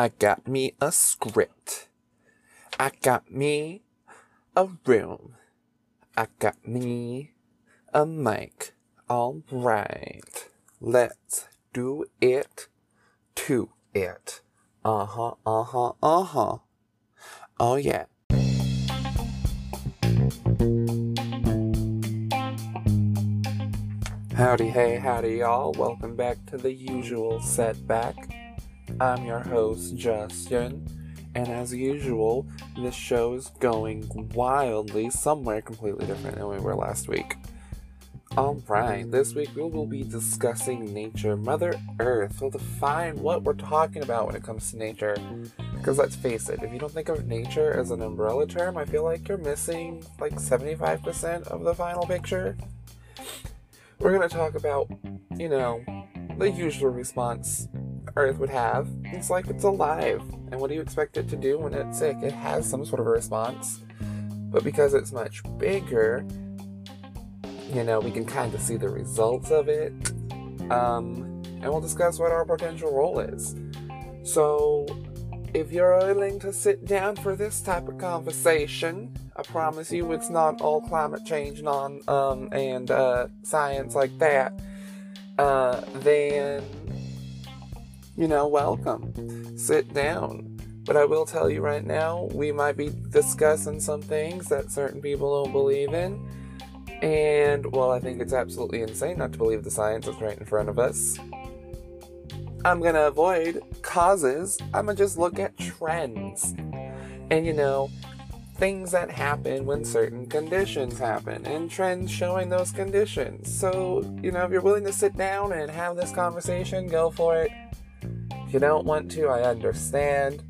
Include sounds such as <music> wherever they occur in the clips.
I got me a script. I got me a room. I got me a mic. All right. Let's do it to it. Uh huh, uh huh, uh huh. Oh, yeah. Howdy, hey, howdy, y'all. Welcome back to the usual setback. I'm your host, Justin, and as usual, this show is going wildly somewhere completely different than we were last week. Alright, this week we will be discussing nature. Mother Earth will define what we're talking about when it comes to nature. Because let's face it, if you don't think of nature as an umbrella term, I feel like you're missing like 75% of the final picture. We're going to talk about, you know, the usual response Earth would have. It's like it's alive. And what do you expect it to do when it's sick? It has some sort of a response. But because it's much bigger, you know, we can kind of see the results of it. Um, and we'll discuss what our potential role is. So, if you're willing to sit down for this type of conversation, I promise you it's not all climate change non um, and uh, science like that. Uh, then, you know, welcome. Sit down. But I will tell you right now, we might be discussing some things that certain people don't believe in. And, well, I think it's absolutely insane not to believe the science that's right in front of us. I'm gonna avoid causes. I'm gonna just look at trends. And, you know, things that happen when certain conditions happen and trends showing those conditions. So, you know, if you're willing to sit down and have this conversation, go for it. If you don't want to, I understand.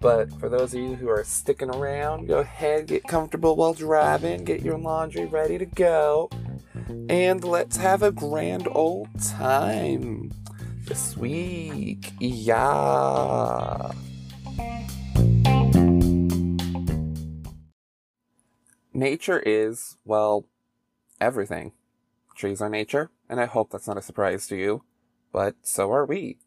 But for those of you who are sticking around, go ahead, get comfortable while driving, get your laundry ready to go, and let's have a grand old time this week. Yeah. Nature is, well, everything. Trees are nature, and I hope that's not a surprise to you, but so are we.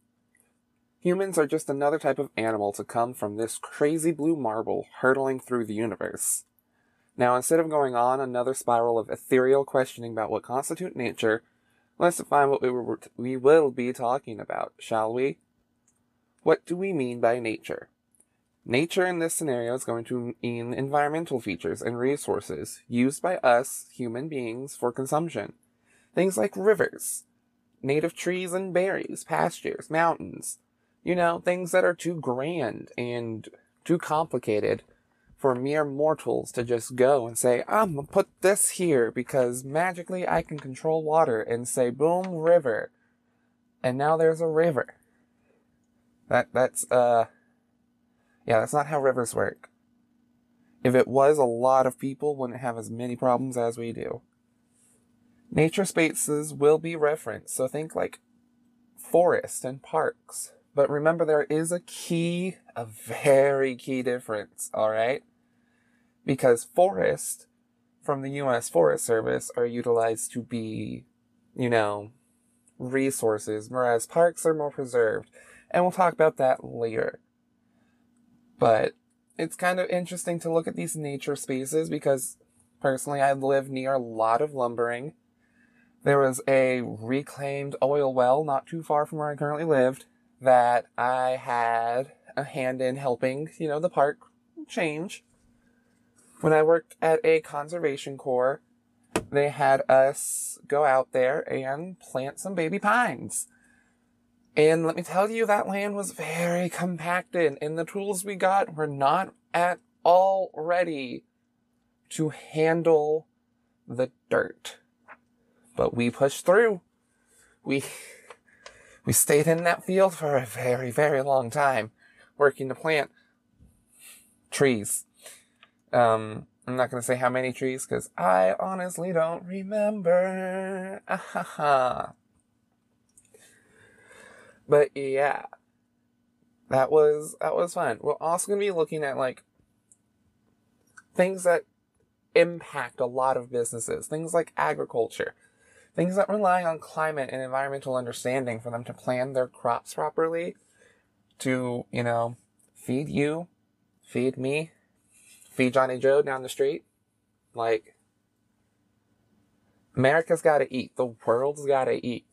Humans are just another type of animal to come from this crazy blue marble hurtling through the universe. Now, instead of going on another spiral of ethereal questioning about what constitutes nature, let's define what we, were, we will be talking about, shall we? What do we mean by nature? Nature in this scenario is going to mean environmental features and resources used by us, human beings, for consumption. Things like rivers, native trees and berries, pastures, mountains, you know, things that are too grand and too complicated for mere mortals to just go and say, I'm gonna put this here because magically I can control water and say, boom, river. And now there's a river. That, that's, uh, yeah, that's not how rivers work. If it was, a lot of people wouldn't have as many problems as we do. Nature spaces will be referenced, so think like forest and parks. But remember, there is a key, a very key difference, alright? Because forests from the US Forest Service are utilized to be, you know, resources, whereas parks are more preserved. And we'll talk about that later. But it's kind of interesting to look at these nature spaces because personally I live near a lot of lumbering. There was a reclaimed oil well not too far from where I currently lived that I had a hand in helping, you know, the park change. When I worked at a conservation corps, they had us go out there and plant some baby pines. And let me tell you, that land was very compacted, and the tools we got were not at all ready to handle the dirt. But we pushed through. We we stayed in that field for a very, very long time, working to plant trees. Um, I'm not going to say how many trees because I honestly don't remember. but yeah, that was that was fun. We're also going to be looking at like things that impact a lot of businesses, things like agriculture, things that rely on climate and environmental understanding for them to plan their crops properly to, you know, feed you, feed me, feed Johnny Joe down the street. Like, America's got to eat. The world's got to eat.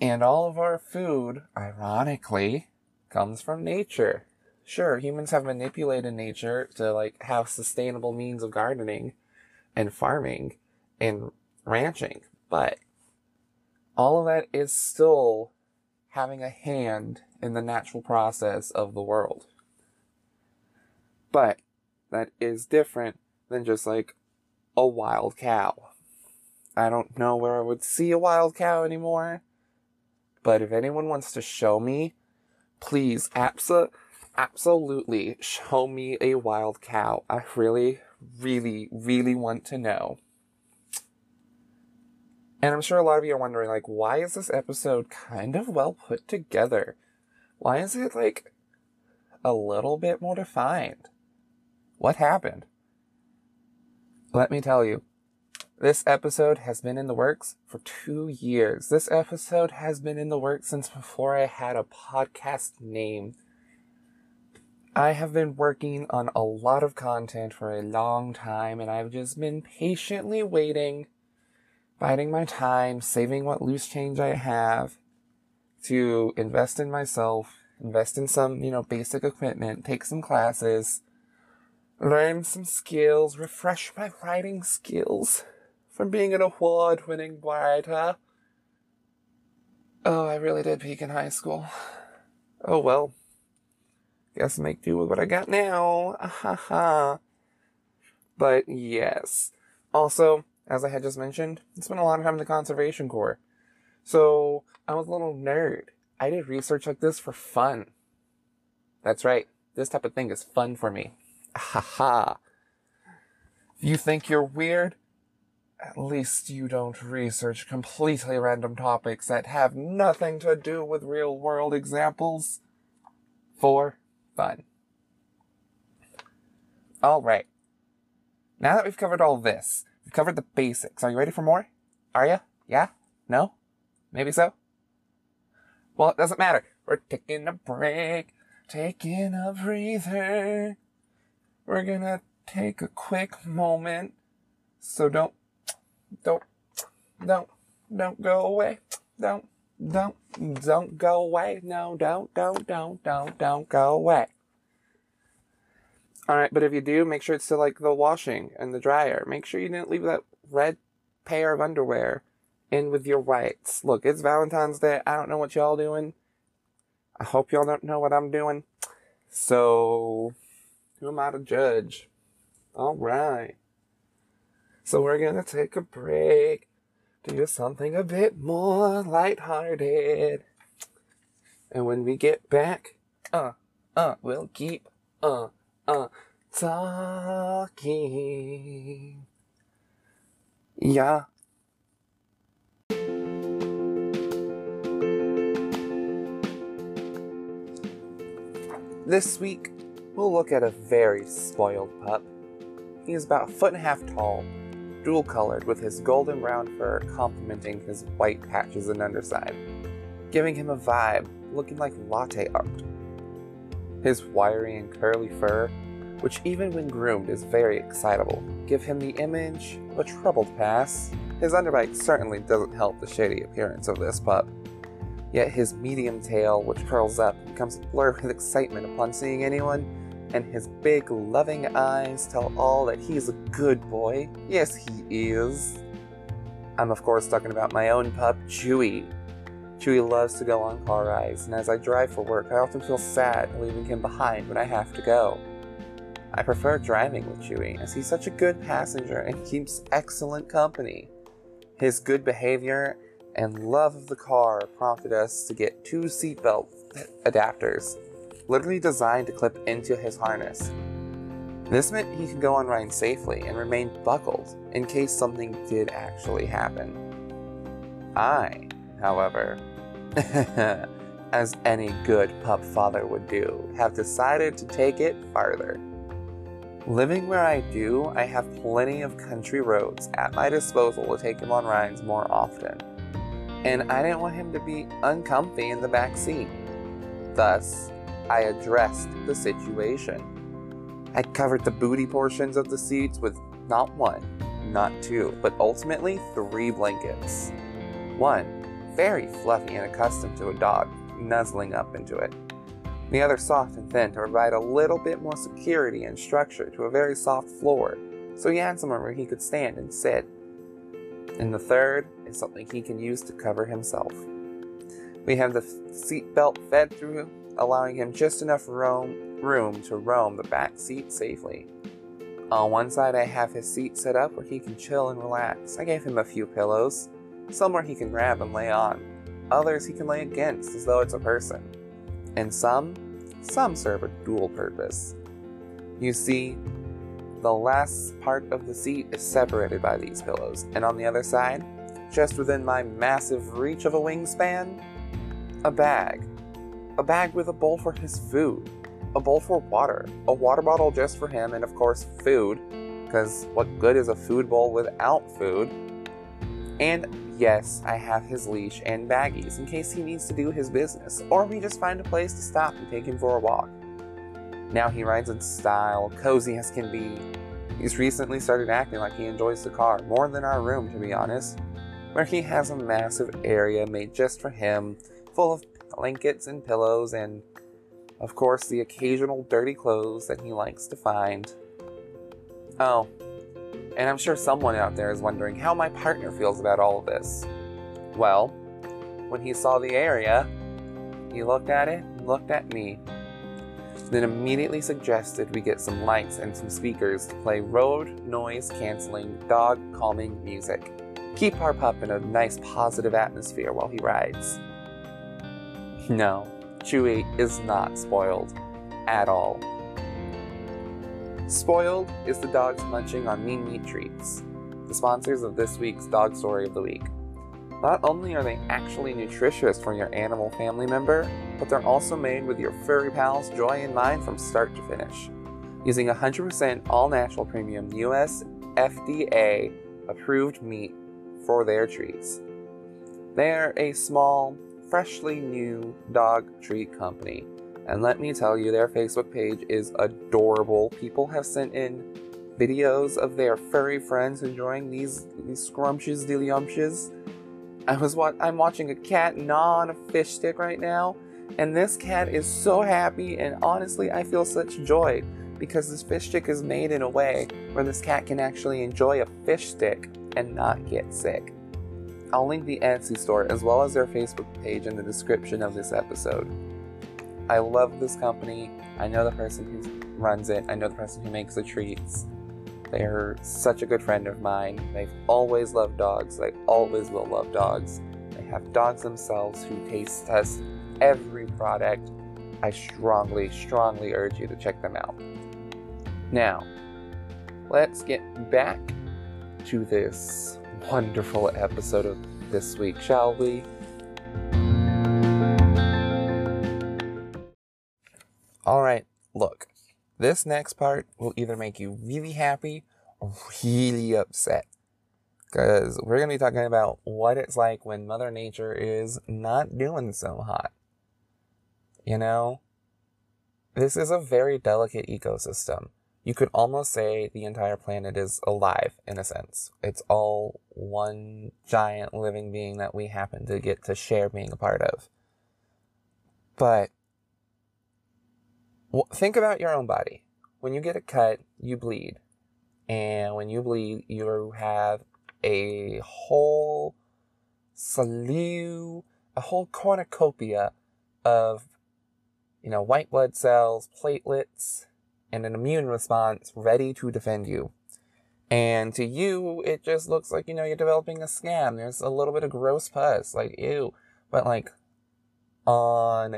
And all of our food, ironically, comes from nature. Sure, humans have manipulated nature to like have sustainable means of gardening and farming and ranching, but all of that is still having a hand in the natural process of the world. But that is different than just like a wild cow. I don't know where I would see a wild cow anymore. But if anyone wants to show me, please, abso- absolutely show me a wild cow. I really, really, really want to know. And I'm sure a lot of you are wondering, like, why is this episode kind of well put together? Why is it, like, a little bit more defined? What happened? Let me tell you, this episode has been in the works for two years. This episode has been in the works since before I had a podcast name. I have been working on a lot of content for a long time, and I've just been patiently waiting, biding my time, saving what loose change I have to invest in myself, invest in some, you know, basic equipment, take some classes, learn some skills, refresh my writing skills from being an award winning writer. Oh, I really did peak in high school. Oh well. Guess make do with what I got now. Ah, ha ha. But yes. Also, as I had just mentioned, I spent a lot of time in the Conservation Corps. So I was a little nerd. I did research like this for fun. That's right. This type of thing is fun for me. Ha ha. You think you're weird? At least you don't research completely random topics that have nothing to do with real world examples. For fun. Alright. Now that we've covered all this, we've covered the basics. Are you ready for more? Are you? Yeah? No? Maybe so? Well, it doesn't matter. We're taking a break, taking a breather. We're gonna take a quick moment. So don't don't, don't, don't go away. Don't, don't, don't go away. No, don't, don't, don't, don't, don't go away. Alright, but if you do, make sure it's still like the washing and the dryer. Make sure you didn't leave that red pair of underwear in with your whites. Look, it's Valentine's Day. I don't know what y'all doing. I hope y'all don't know what I'm doing. So, who am I to judge? Alright. So we're gonna take a break, do something a bit more lighthearted. And when we get back, uh, uh, we'll keep, uh, uh, talking. Yeah. This week, we'll look at a very spoiled pup. He is about a foot and a half tall, dual colored with his golden brown fur complementing his white patches and underside, giving him a vibe looking like latte art. His wiry and curly fur, which even when groomed is very excitable, give him the image of a troubled past. His underbite certainly doesn't help the shady appearance of this pup. Yet his medium tail, which curls up, becomes a blur with excitement upon seeing anyone and his big, loving eyes tell all that he's a good boy. Yes, he is. I'm, of course, talking about my own pup, Chewy. Chewy loves to go on car rides, and as I drive for work, I often feel sad leaving him behind when I have to go. I prefer driving with Chewy, as he's such a good passenger and keeps excellent company. His good behavior and love of the car prompted us to get two seatbelt adapters literally designed to clip into his harness. This meant he could go on rides safely and remain buckled in case something did actually happen. I, however, <laughs> as any good pup father would do, have decided to take it farther. Living where I do, I have plenty of country roads at my disposal to take him on rides more often. And I didn't want him to be uncomfy in the back seat. Thus, I addressed the situation. I covered the booty portions of the seats with not one, not two, but ultimately three blankets. One, very fluffy and accustomed to a dog, nuzzling up into it. The other soft and thin to provide a little bit more security and structure to a very soft floor, so he had somewhere where he could stand and sit. And the third is something he can use to cover himself. We have the seat belt fed through, allowing him just enough roam, room to roam the back seat safely. On one side, I have his seat set up where he can chill and relax. I gave him a few pillows, some where he can grab and lay on, others he can lay against as though it's a person, and some, some serve a dual purpose. You see, the last part of the seat is separated by these pillows, and on the other side, just within my massive reach of a wingspan, a bag. A bag with a bowl for his food, a bowl for water, a water bottle just for him, and of course, food, because what good is a food bowl without food? And yes, I have his leash and baggies in case he needs to do his business, or we just find a place to stop and take him for a walk. Now he rides in style, cozy as can be. He's recently started acting like he enjoys the car more than our room, to be honest, where he has a massive area made just for him, full of blankets and pillows, and of course the occasional dirty clothes that he likes to find. Oh, and I'm sure someone out there is wondering how my partner feels about all of this. Well, when he saw the area, he looked at it, looked at me, then immediately suggested we get some lights and some speakers to play road noise canceling, dog calming music. Keep our pup in a nice positive atmosphere while he rides. No, Chewy is not spoiled at all. Spoiled is the dogs munching on mean meat treats, the sponsors of this week's Dog Story of the Week. Not only are they actually nutritious for your animal family member, but they're also made with your furry pal's joy in mind from start to finish. Using 100% all natural premium US FDA approved meat for their treats. They're a small, freshly new dog treat company and let me tell you, their Facebook page is adorable. People have sent in videos of their furry friends enjoying these, these scrumptious dillyumptious. I was what I'm watching a cat gnaw on a fish stick right now, and this cat is so happy, and honestly, I feel such joy because this fish stick is made in a way where this cat can actually enjoy a fish stick and not get sick. I'll link the Etsy store as well as their Facebook page in the description of this episode. I love this company. I know the person who runs it. I know the person who makes the treats. They're such a good friend of mine. They've always loved dogs. They always will love dogs. They have dogs themselves who taste test every product. I strongly, strongly urge you to check them out. Now, let's get back to this wonderful episode of this week, shall we? Alright, look. This next part will either make you really happy or really upset. Because we're going to be talking about what it's like when Mother Nature is not doing so hot. You know? This is a very delicate ecosystem. You could almost say the entire planet is alive, in a sense. It's all one giant living being that we happen to get to share being a part of. But think about your own body. When you get a cut, you bleed. And when you bleed, you have a whole slew, a whole cornucopia of, you know, white blood cells, platelets, and an immune response ready to defend you. And to you, it just looks like, you know, you're developing a scam. There's a little bit of gross pus, like, ew. But, like, on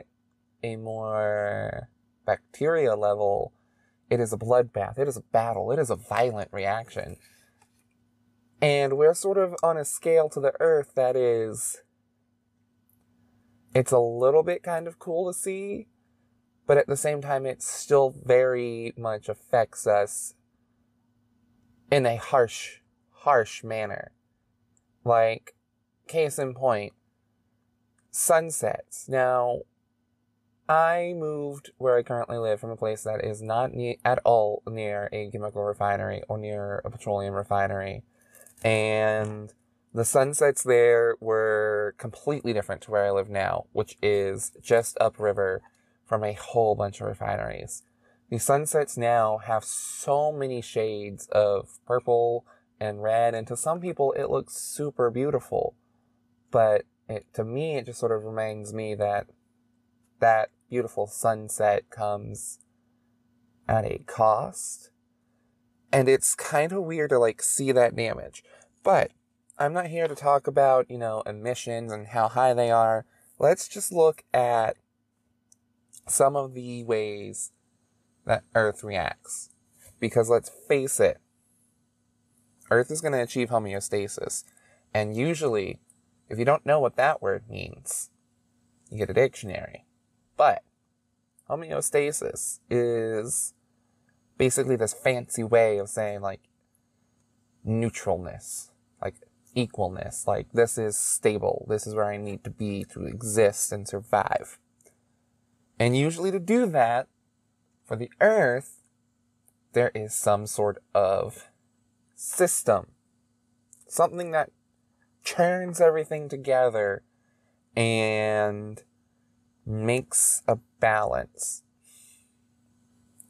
a more bacteria level, it is a bloodbath. It is a battle. It is a violent reaction. And we're sort of on a scale to the earth that is. It's a little bit kind of cool to see, but at the same time, it still very much affects us in a harsh, harsh manner. Like, case in point, sunsets. Now, I moved where I currently live from a place that is not ne- at all near a chemical refinery or near a petroleum refinery. And the sunsets there were completely different to where I live now, which is just upriver from a whole bunch of refineries. The sunsets now have so many shades of purple and red, and to some people it looks super beautiful. But it, to me, it just sort of reminds me that that beautiful sunset comes at a cost. And it's kind of weird to like see that damage. But I'm not here to talk about, you know, emissions and how high they are. Let's just look at some of the ways that Earth reacts. Because let's face it, Earth is going to achieve homeostasis. And usually, if you don't know what that word means, you get a dictionary. But homeostasis is basically this fancy way of saying like neutralness, like equalness, like this is stable, this is where I need to be to exist and survive. And usually to do that, for the earth, there is some sort of system. Something that churns everything together and makes a balance.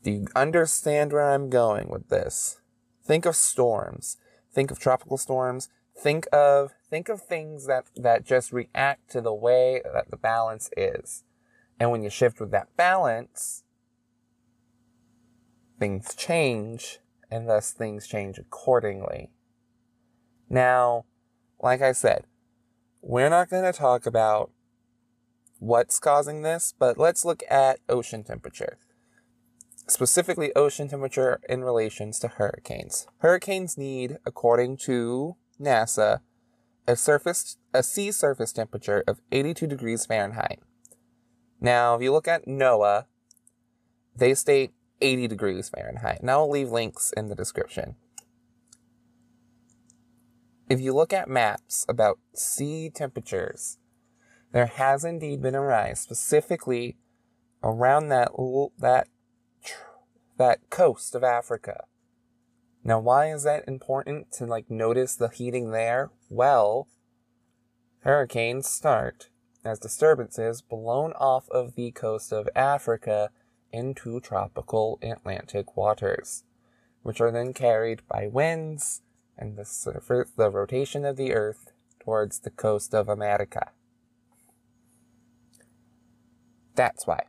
Do you understand where I'm going with this? Think of storms. Think of tropical storms. Think of think of things that that just react to the way that the balance is. And when you shift with that balance, things change and thus things change accordingly. Now, like I said, we're not going to talk about what's causing this, but let's look at ocean temperature. Specifically, ocean temperature in relations to hurricanes. Hurricanes need, according to NASA, a surface, a sea surface temperature of 82 degrees Fahrenheit. Now, if you look at NOAA, they state 80 degrees Fahrenheit. Now I'll leave links in the description. If you look at maps about sea temperatures, there has indeed been a rise, specifically around that that that coast of Africa. Now, why is that important to like notice the heating there? Well, hurricanes start as disturbances blown off of the coast of Africa into tropical Atlantic waters, which are then carried by winds and the, the rotation of the earth towards the coast of America. That's why.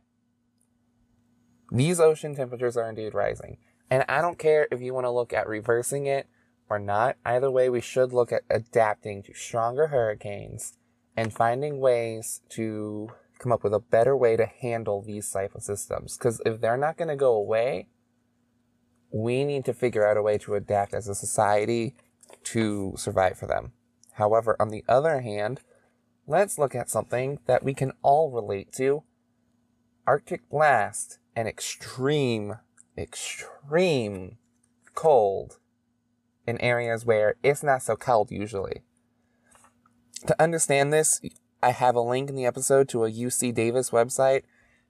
These ocean temperatures are indeed rising. And I don't care if you want to look at reversing it or not. Either way, we should look at adapting to stronger hurricanes and finding ways to come up with a better way to handle these type of systems. Because if they're not going to go away, we need to figure out a way to adapt as a society to survive for them. However, on the other hand, let's look at something that we can all relate to Arctic blast and extreme, extreme cold in areas where it's not so cold usually. To understand this, I have a link in the episode to a UC Davis website.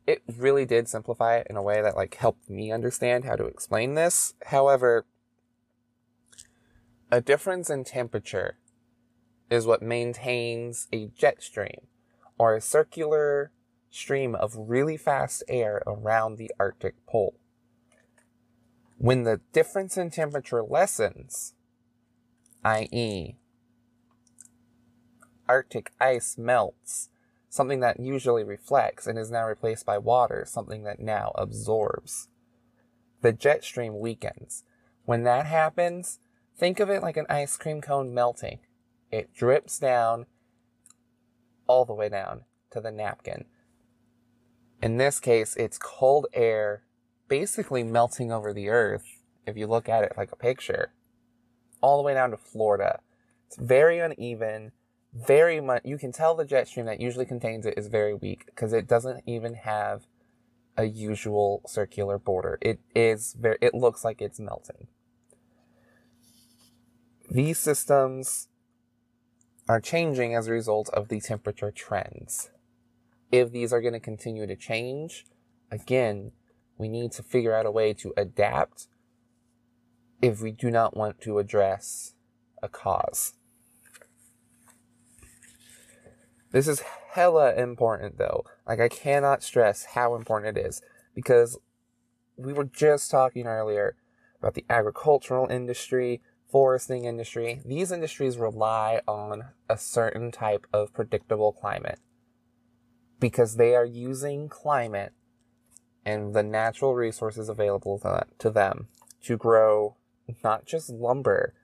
It really did simplify it in a way that like helped me understand how to explain this. However, a difference in temperature is what maintains a jet stream or a circular stream of really fast air around the Arctic pole. When the difference in temperature lessens, i.e., Arctic ice melts, something that usually reflects and is now replaced by water, something that now absorbs. The jet stream weakens. When that happens, think of it like an ice cream cone melting. It drips down all the way down to the napkin. In this case, it's cold air basically melting over the earth, if you look at it like a picture, all the way down to Florida. It's very uneven, very much, you can tell the jet stream that usually contains it is very weak because it doesn't even have a usual circular border. It is very, it looks like it's melting. These systems are changing as a result of the temperature trends. if these are going to continue to change, again, we need to figure out a way to adapt if we do not want to address a cause. This is hella important though. Like, I cannot stress how important it is because we were just talking earlier about the agricultural industry, foresting industry. These industries rely on a certain type of predictable climate because they are using climate and the natural resources available to them to grow not just lumber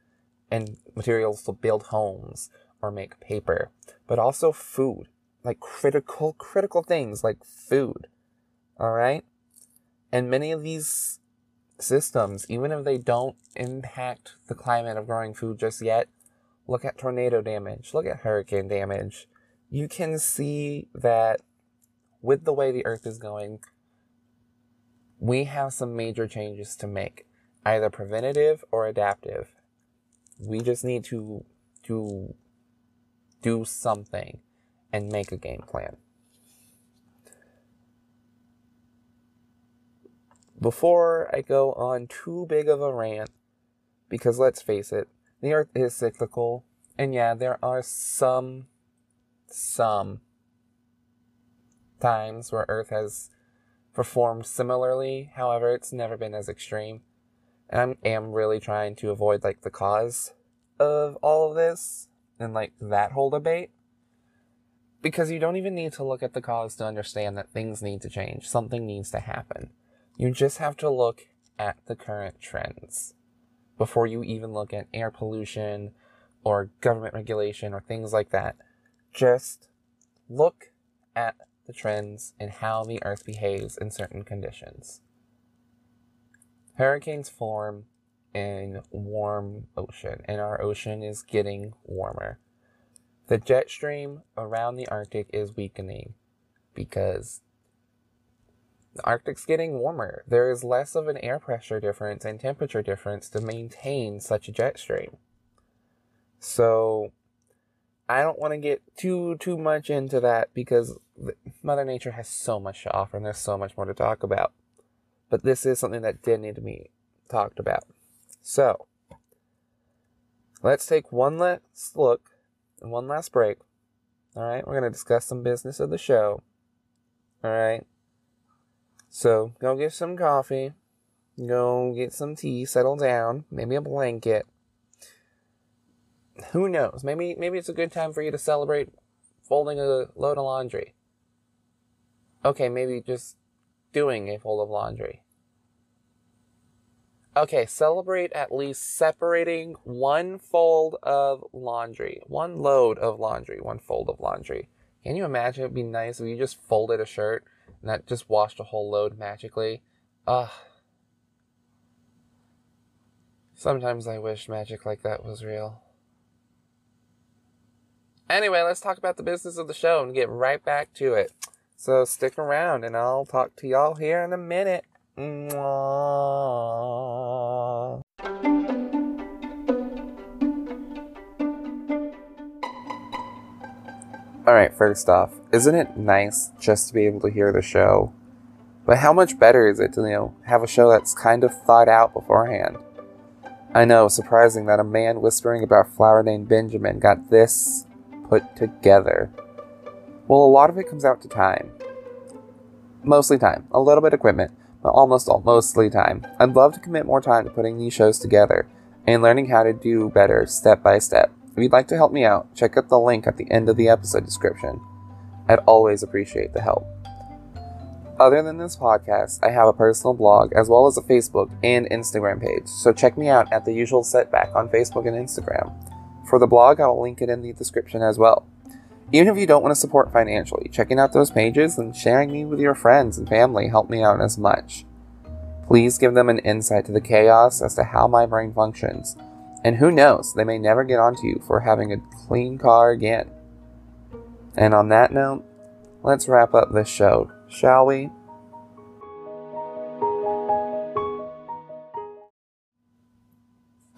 and materials to build homes or make paper, but also food, like critical, critical things like food. All right. And many of these systems, even if they don't impact the climate of growing food just yet, look at tornado damage, look at hurricane damage. You can see that with the way the earth is going, we have some major changes to make, either preventative or adaptive. We just need to to do something and make a game plan. Before I go on too big of a rant, because let's face it, the earth is cyclical, and yeah, there are some, some times where earth has performed similarly. However, it's never been as extreme. And I am really trying to avoid like the cause of all of this and like that whole debate. Because you don't even need to look at the cause to understand that things need to change. Something needs to happen. You just have to look at the current trends before you even look at air pollution or government regulation or things like that. Just look at the trends and how the Earth behaves in certain conditions. Hurricanes form in warm ocean, and our ocean is getting warmer. The jet stream around the Arctic is weakening because the Arctic's getting warmer. There is less of an air pressure difference and temperature difference to maintain such a jet stream. So I don't want to get too too much into that because Mother Nature has so much to offer and there's so much more to talk about. But this is something that did need to be talked about. So, let's take one last look and one last break. All right, we're going to discuss some business of the show. All right. So, go get some coffee, go get some tea, settle down, maybe a blanket who knows? Maybe maybe it's a good time for you to celebrate folding a load of laundry. Okay, maybe just doing a fold of laundry. Okay, celebrate at least separating one fold of laundry, one load of laundry, one fold of laundry. Can you imagine it'd be nice if you just folded a shirt and that just washed a whole load magically? Ugh. Sometimes I wish magic like that was real. Anyway, let's talk about the business of the show and get right back to it. So stick around and I'll talk to y'all here in a minute. Alright, first off, isn't it nice just to be able to hear the show? But how much better is it to, you know, have a show that's kind of thought out beforehand? I know, surprising that a man whispering about Flower named Benjamin got this put together? Well, a lot of it comes out to time. Mostly time. A little bit equipment, but almost all mostly time. I'd love to commit more time to putting these shows together and learning how to do better step by step. If you'd like to help me out, check out the link at the end of the episode description. I'd always appreciate the help. Other than this podcast, I have a personal blog as well as a Facebook and Instagram page, so check me out at the usual setback on Facebook and Instagram. For the blog, I will link it in the description as well. Even if you don't want to support financially, checking out those pages and sharing me with your friends and family help me out as much. Please give them an insight to the chaos as to how my brain functions. And who knows, they may never get onto you for having a clean car again. And on that note, let's wrap up this show, shall we?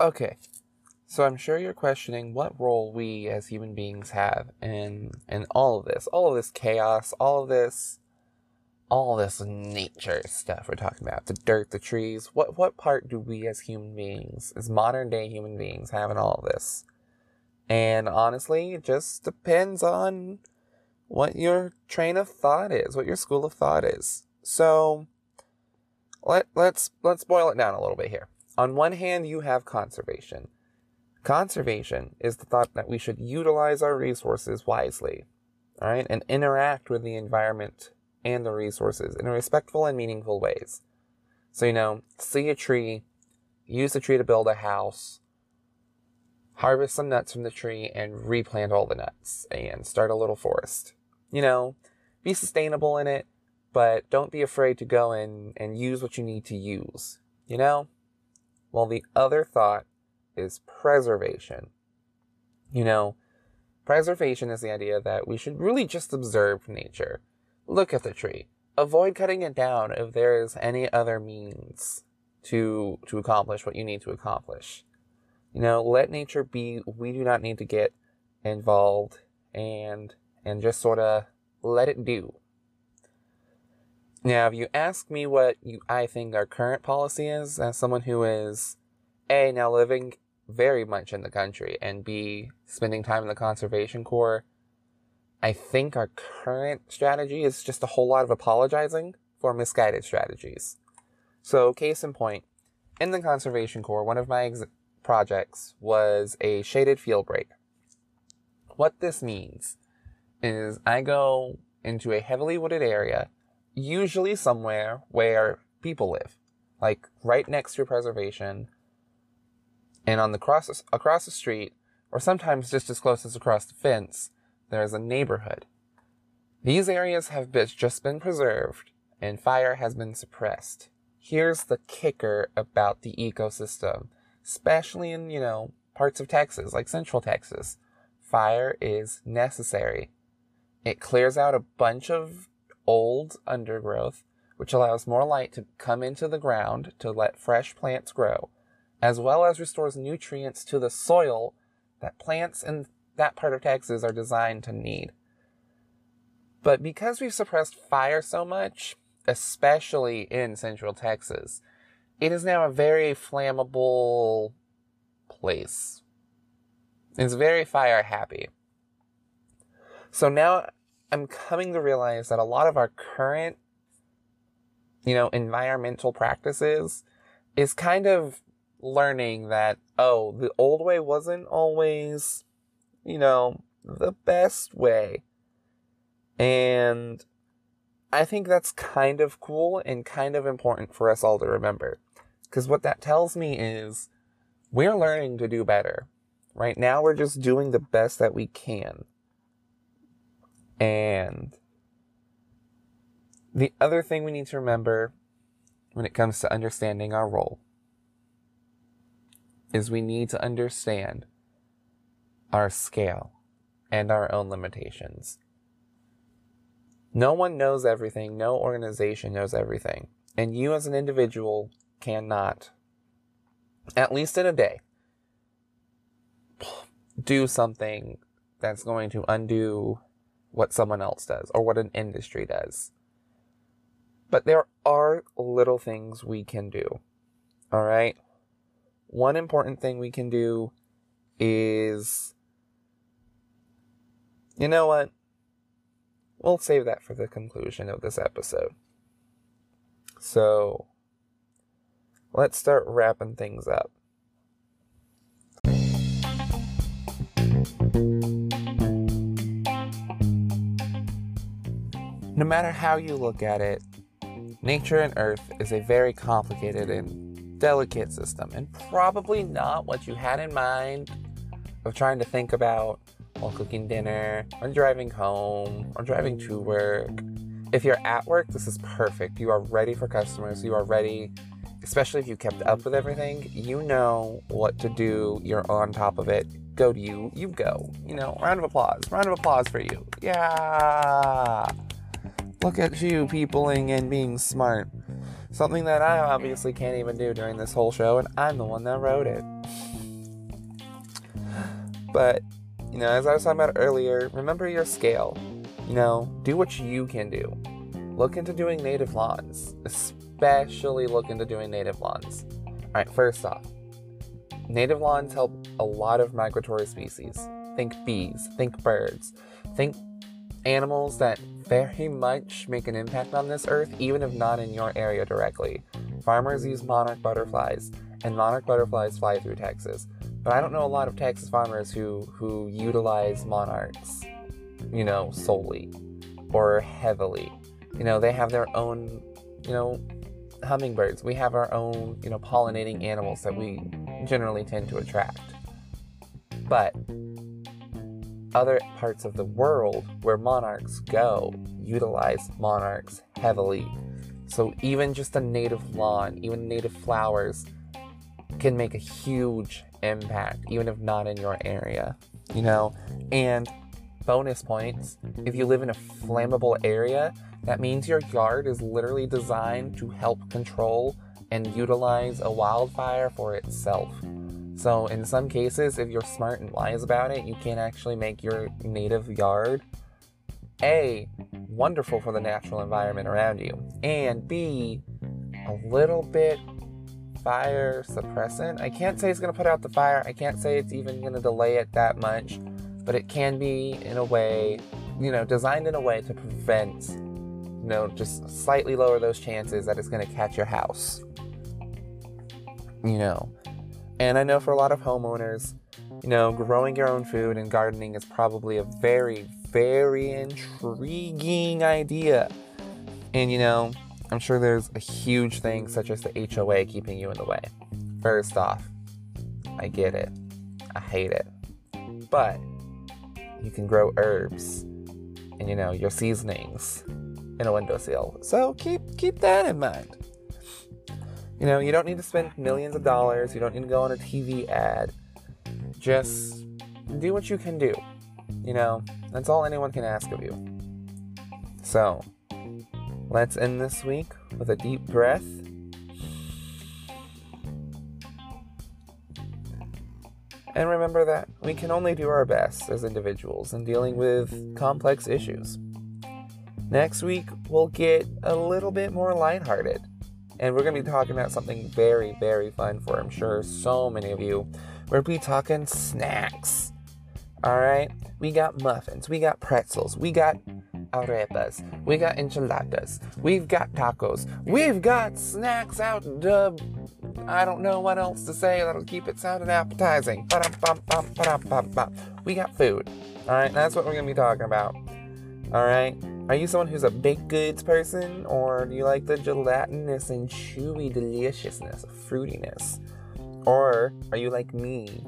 Okay, So I'm sure you're questioning what role we as human beings have in in all of this, all of this chaos, all of this all this nature stuff we're talking about, the dirt, the trees. What what part do we as human beings, as modern day human beings have in all of this? And honestly, it just depends on what your train of thought is, what your school of thought is. So let let's let's boil it down a little bit here. On one hand, you have conservation. Conservation is the thought that we should utilize our resources wisely, all right, and interact with the environment and the resources in respectful and meaningful ways. So, you know, see a tree, use the tree to build a house, harvest some nuts from the tree, and replant all the nuts and start a little forest. You know, be sustainable in it, but don't be afraid to go in and use what you need to use. You know? Well, the other thought is preservation. You know, preservation is the idea that we should really just observe nature. Look at the tree. Avoid cutting it down if there is any other means to to accomplish what you need to accomplish. You know, let nature be. We do not need to get involved and and just sort of let it do. Now, if you ask me what you, I think our current policy is, as someone who is A, now living very much in the country, and B, spending time in the Conservation Corps, I think our current strategy is just a whole lot of apologizing for misguided strategies. So, case in point, in the Conservation Corps, one of my ex- projects was a shaded fuel break. What this means is I go into a heavily wooded area, usually somewhere where people live, like right next to preservation, and on the cross across the street, or sometimes just as close as across the fence, there is a neighborhood. These areas have just been preserved, and fire has been suppressed. Here's the kicker about the ecosystem, especially in, you know, parts of Texas, like central Texas. Fire is necessary. It clears out a bunch of old undergrowth, which allows more light to come into the ground to let fresh plants grow, as well as restores nutrients to the soil that plants in that part of Texas are designed to need. But because we've suppressed fire so much, especially in central Texas, it is now a very flammable place. It's very fire happy. So now I'm coming to realize that a lot of our current, you know, environmental practices is kind of learning that, oh, the old way wasn't always, you know, the best way. And I think that's kind of cool and kind of important for us all to remember. Because what that tells me is we're learning to do better. Right now, we're just doing the best that we can. And the other thing we need to remember when it comes to understanding our role is we need to understand our scale and our own limitations. No one knows everything, no organization knows everything, and you as an individual cannot, at least in a day, do something that's going to undo what someone else does or what an industry does. But there are little things we can do. All right. One important thing we can do is, you know what? We'll save that for the conclusion of this episode. So, let's start wrapping things up. No matter how you look at it, nature and Earth is a very complicated and delicate system, and probably not what you had in mind of trying to think about while cooking dinner, or driving home, or driving to work. If you're at work, this is perfect. You are ready for customers. You are ready, especially if you kept up with everything. You know what to do. You're on top of it. Go to you. You go. You know, round of applause. Round of applause for you. Yeah. Look at you peopling and being smart. Something that I obviously can't even do during this whole show, and I'm the one that wrote it. But, you know, as I was talking about earlier, remember your scale. You know, do what you can do. Look into doing native lawns, especially look into doing native lawns. All right, first off, native lawns help a lot of migratory species. Think bees, think birds, think animals that very much make an impact on this earth, even if not in your area directly. Farmers use monarch butterflies, and monarch butterflies fly through Texas. But I don't know a lot of Texas farmers who, who utilize monarchs, you know, solely or heavily. You know, they have their own, you know, hummingbirds. We have our own, you know, pollinating animals that we generally tend to attract. But other parts of the world where monarchs go utilize monarchs heavily. So even just a native lawn, even native flowers can make a huge impact, even if not in your area, you know? And bonus points if you live in a flammable area, that means your yard is literally designed to help control and utilize a wildfire for itself. So, in some cases, if you're smart and wise about it, you can actually make your native yard A, wonderful for the natural environment around you, and B, a little bit fire suppressant. I can't say it's going to put out the fire, I can't say it's even going to delay it that much, but it can be in a way, you know, designed in a way to prevent, you know, just slightly lower those chances that it's going to catch your house. You know, and I know for a lot of homeowners, you know, growing your own food and gardening is probably a very, very intriguing idea. And, you know, I'm sure there's a huge thing such as the HOA keeping you in the way. First off, I get it. I hate it. But you can grow herbs and you know your seasonings in a windowsill. So keep keep that in mind. You know, you don't need to spend millions of dollars, you don't need to go on a TV ad. Just do what you can do. You know, that's all anyone can ask of you. So, let's end this week with a deep breath. And remember that we can only do our best as individuals in dealing with complex issues. Next week, we'll get a little bit more lighthearted and we're going to be talking about something very, very fun for, I'm sure, so many of you. We're going to be talking snacks. All right? We got muffins, we got pretzels, we got arepas, we got enchiladas, we've got tacos, we've got snacks out the. I don't know what else to say that'll keep it sounding appetizing. We got food. All right, that's what we're going to be talking about. All right. Are you someone who's a baked goods person, or do you like the gelatinous and chewy deliciousness fruitiness? Or are you like me,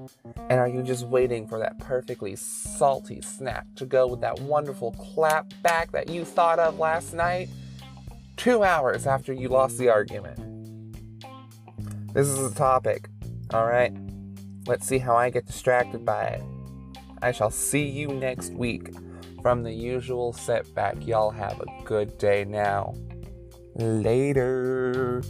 and are you just waiting for that perfectly salty snack to go with that wonderful clap back that you thought of last night, two hours after you lost the argument? This is a topic, alright? Let's see how I get distracted by it. I shall see you next week from the usual setback. Y'all have a good day now. Later.